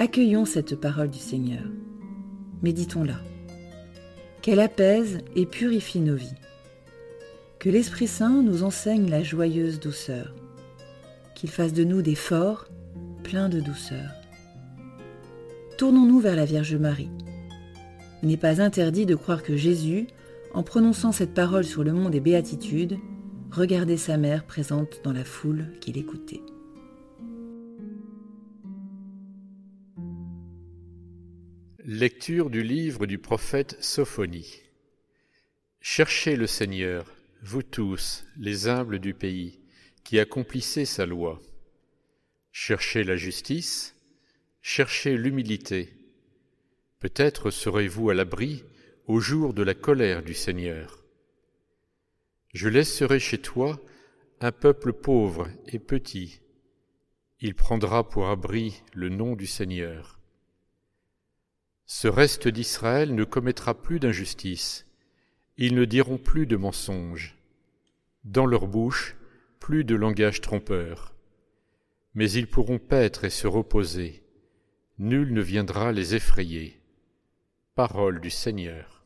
Accueillons cette parole du Seigneur. Méditons-la. Qu'elle apaise et purifie nos vies. Que l'Esprit Saint nous enseigne la joyeuse douceur. Qu'il fasse de nous des forts, pleins de douceur. Tournons-nous vers la Vierge Marie. Il n'est pas interdit de croire que Jésus, en prononçant cette parole sur le mont des béatitudes, regardait sa mère présente dans la foule qui l'écoutait. Lecture du livre du prophète Sophonie. Cherchez le Seigneur, vous tous, les humbles du pays, qui accomplissez sa loi. Cherchez la justice, cherchez l'humilité. Peut-être serez-vous à l'abri au jour de la colère du Seigneur. Je laisserai chez toi un peuple pauvre et petit. Il prendra pour abri le nom du Seigneur. Ce reste d'Israël ne commettra plus d'injustice, ils ne diront plus de mensonges, dans leur bouche plus de langage trompeur, mais ils pourront paître et se reposer, nul ne viendra les effrayer. Parole du Seigneur.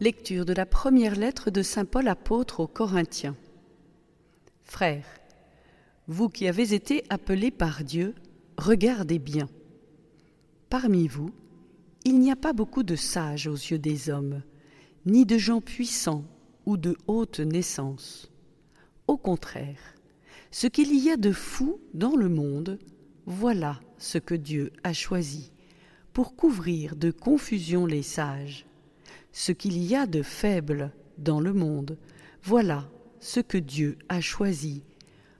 Lecture de la première lettre de Saint Paul apôtre aux Corinthiens. Frères, vous qui avez été appelés par Dieu, regardez bien. Parmi vous, il n'y a pas beaucoup de sages aux yeux des hommes, ni de gens puissants ou de haute naissance. Au contraire, ce qu'il y a de fou dans le monde, voilà ce que Dieu a choisi, pour couvrir de confusion les sages ce qu'il y a de faible dans le monde, voilà ce que Dieu a choisi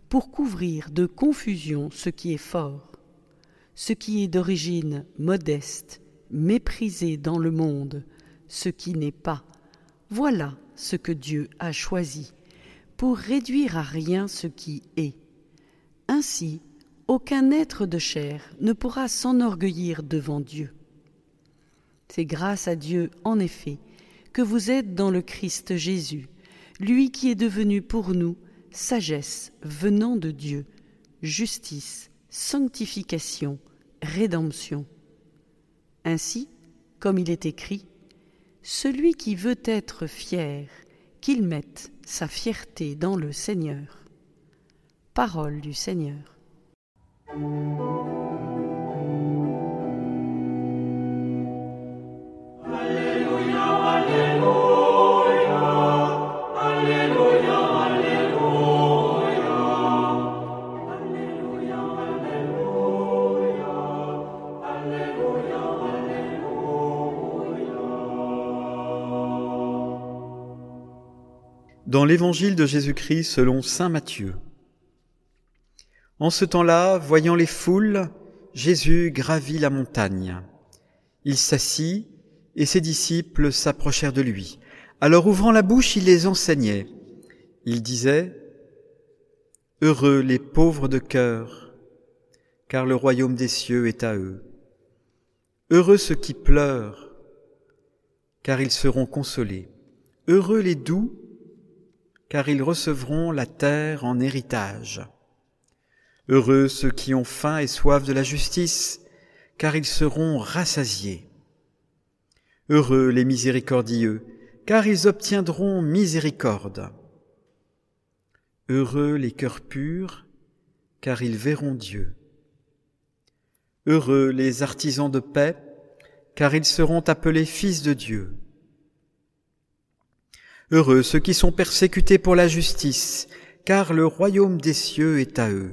pour couvrir de confusion ce qui est fort, ce qui est d'origine modeste, méprisé dans le monde, ce qui n'est pas. Voilà ce que Dieu a choisi pour réduire à rien ce qui est. Ainsi, aucun être de chair ne pourra s'enorgueillir devant Dieu. C'est grâce à Dieu, en effet, que vous êtes dans le Christ Jésus, lui qui est devenu pour nous sagesse venant de Dieu, justice, sanctification, rédemption. Ainsi, comme il est écrit, Celui qui veut être fier, qu'il mette sa fierté dans le Seigneur. Parole du Seigneur. L'évangile de Jésus-Christ selon Saint Matthieu. En ce temps-là, voyant les foules, Jésus gravit la montagne. Il s'assit et ses disciples s'approchèrent de lui. Alors ouvrant la bouche, il les enseignait. Il disait, Heureux les pauvres de cœur, car le royaume des cieux est à eux. Heureux ceux qui pleurent, car ils seront consolés. Heureux les doux, car ils recevront la terre en héritage. Heureux ceux qui ont faim et soif de la justice, car ils seront rassasiés. Heureux les miséricordieux, car ils obtiendront miséricorde. Heureux les cœurs purs, car ils verront Dieu. Heureux les artisans de paix, car ils seront appelés fils de Dieu. Heureux ceux qui sont persécutés pour la justice, car le royaume des cieux est à eux.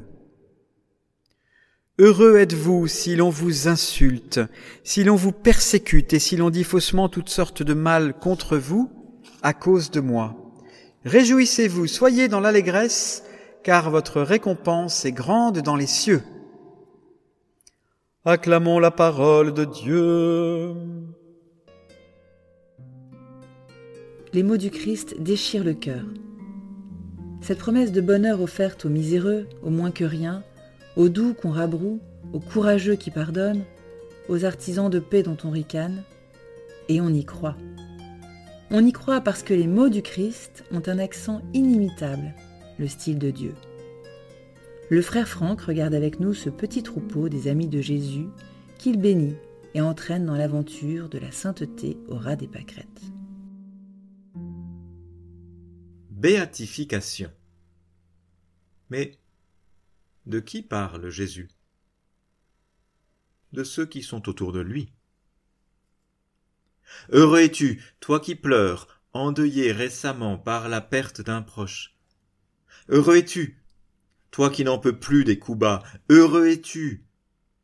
Heureux êtes-vous si l'on vous insulte, si l'on vous persécute et si l'on dit faussement toutes sortes de mal contre vous à cause de moi. Réjouissez-vous, soyez dans l'allégresse, car votre récompense est grande dans les cieux. Acclamons la parole de Dieu. Les mots du Christ déchirent le cœur. Cette promesse de bonheur offerte aux miséreux, aux moins que rien, aux doux qu'on rabroue, aux courageux qui pardonnent, aux artisans de paix dont on ricane, et on y croit. On y croit parce que les mots du Christ ont un accent inimitable, le style de Dieu. Le frère Franck regarde avec nous ce petit troupeau des amis de Jésus qu'il bénit et entraîne dans l'aventure de la sainteté au ras des pâquerettes. Béatification. Mais de qui parle Jésus? De ceux qui sont autour de lui. Heureux es-tu, toi qui pleures, endeuillé récemment par la perte d'un proche. Heureux es-tu, toi qui n'en peux plus des coups bas. Heureux es-tu,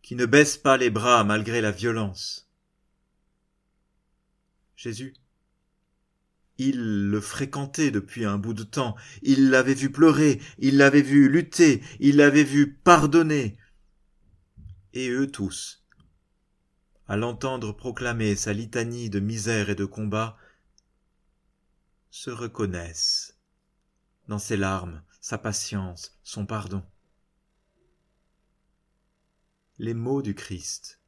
qui ne baisse pas les bras malgré la violence. Jésus, il le fréquentait depuis un bout de temps, il l'avait vu pleurer, il l'avait vu lutter, il l'avait vu pardonner. Et eux tous, à l'entendre proclamer sa litanie de misère et de combat, se reconnaissent dans ses larmes, sa patience, son pardon. Les mots du Christ,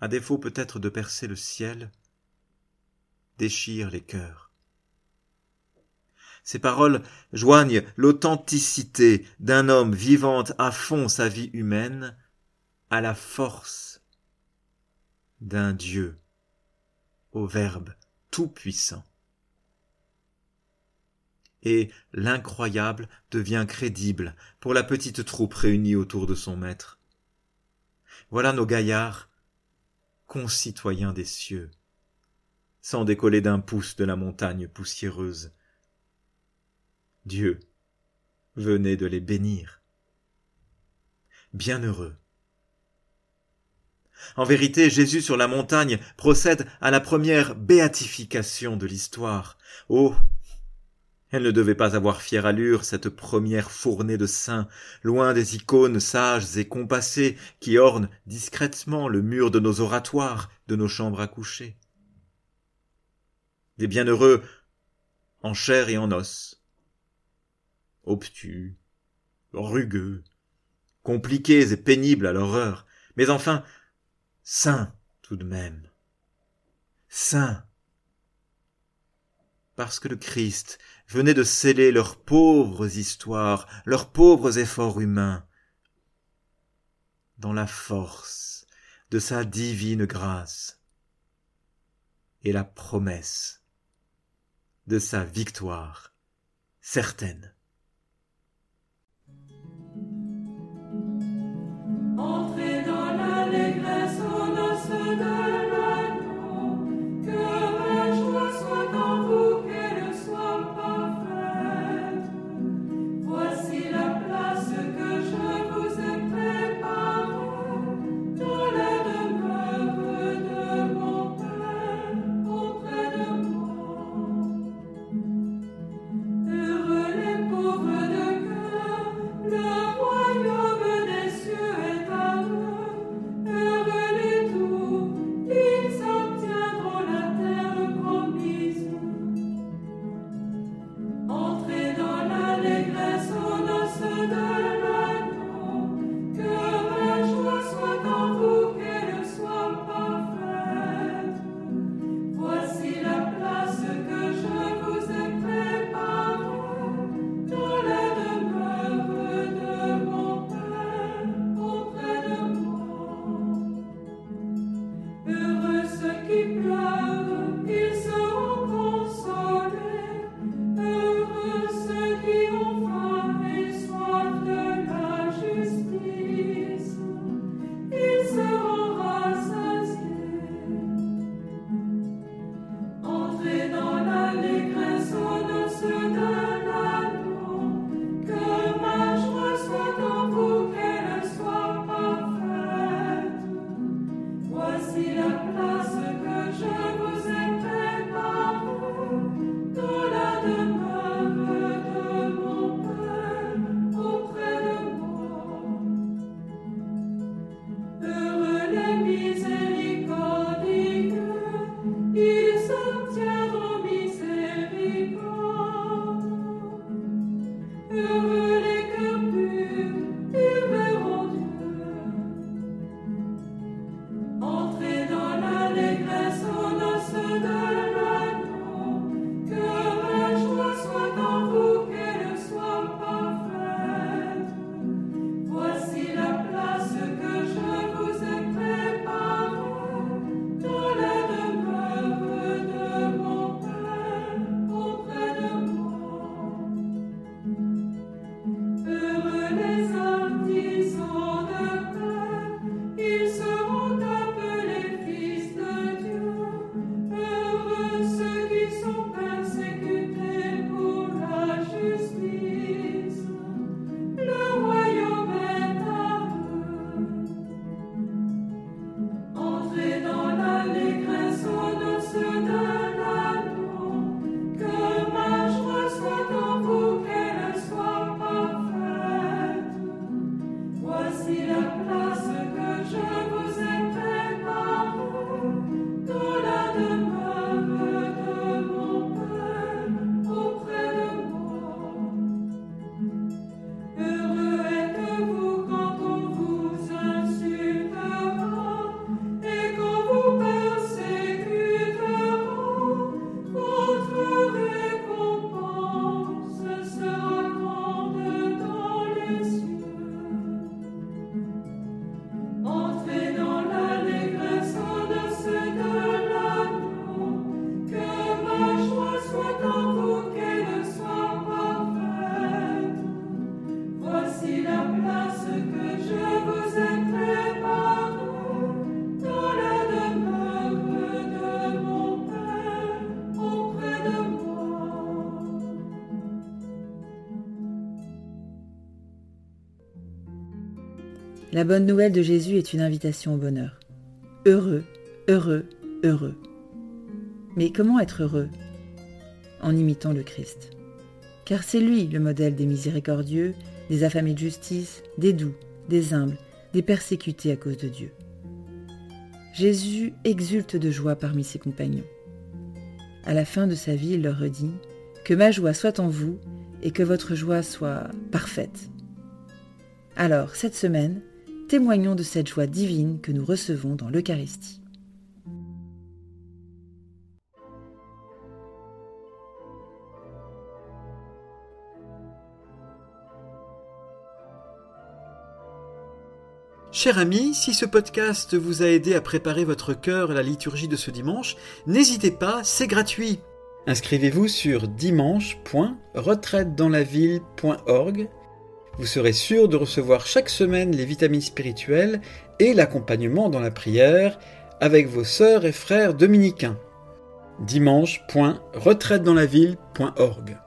à défaut peut-être de percer le ciel, déchire les cœurs. Ces paroles joignent l'authenticité d'un homme vivant à fond sa vie humaine à la force d'un Dieu au Verbe tout-puissant. Et l'incroyable devient crédible pour la petite troupe réunie autour de son maître. Voilà nos gaillards, concitoyens des cieux, sans décoller d'un pouce de la montagne poussiéreuse. Dieu venait de les bénir. Bienheureux. En vérité, Jésus sur la montagne procède à la première béatification de l'histoire. Oh. Elle ne devait pas avoir fière allure, cette première fournée de saints, loin des icônes sages et compassées qui ornent discrètement le mur de nos oratoires, de nos chambres à coucher des bienheureux en chair et en os, obtus, rugueux, compliqués et pénibles à l'horreur, mais enfin saints tout de même, saints, parce que le Christ venait de sceller leurs pauvres histoires, leurs pauvres efforts humains, dans la force de sa divine grâce et la promesse de sa victoire certaine. La bonne nouvelle de Jésus est une invitation au bonheur. Heureux, heureux, heureux. Mais comment être heureux En imitant le Christ? Car c'est lui le modèle des miséricordieux, des affamés de justice, des doux, des humbles, des persécutés à cause de Dieu. Jésus exulte de joie parmi ses compagnons. À la fin de sa vie, il leur redit Que ma joie soit en vous et que votre joie soit parfaite. Alors, cette semaine, témoignons de cette joie divine que nous recevons dans l'Eucharistie. Cher ami, si ce podcast vous a aidé à préparer votre cœur à la liturgie de ce dimanche, n'hésitez pas, c'est gratuit. Inscrivez-vous sur dimanche.retraitedanslaville.org. Vous serez sûr de recevoir chaque semaine les vitamines spirituelles et l'accompagnement dans la prière avec vos sœurs et frères dominicains. dimanche.retraitedanslaville.org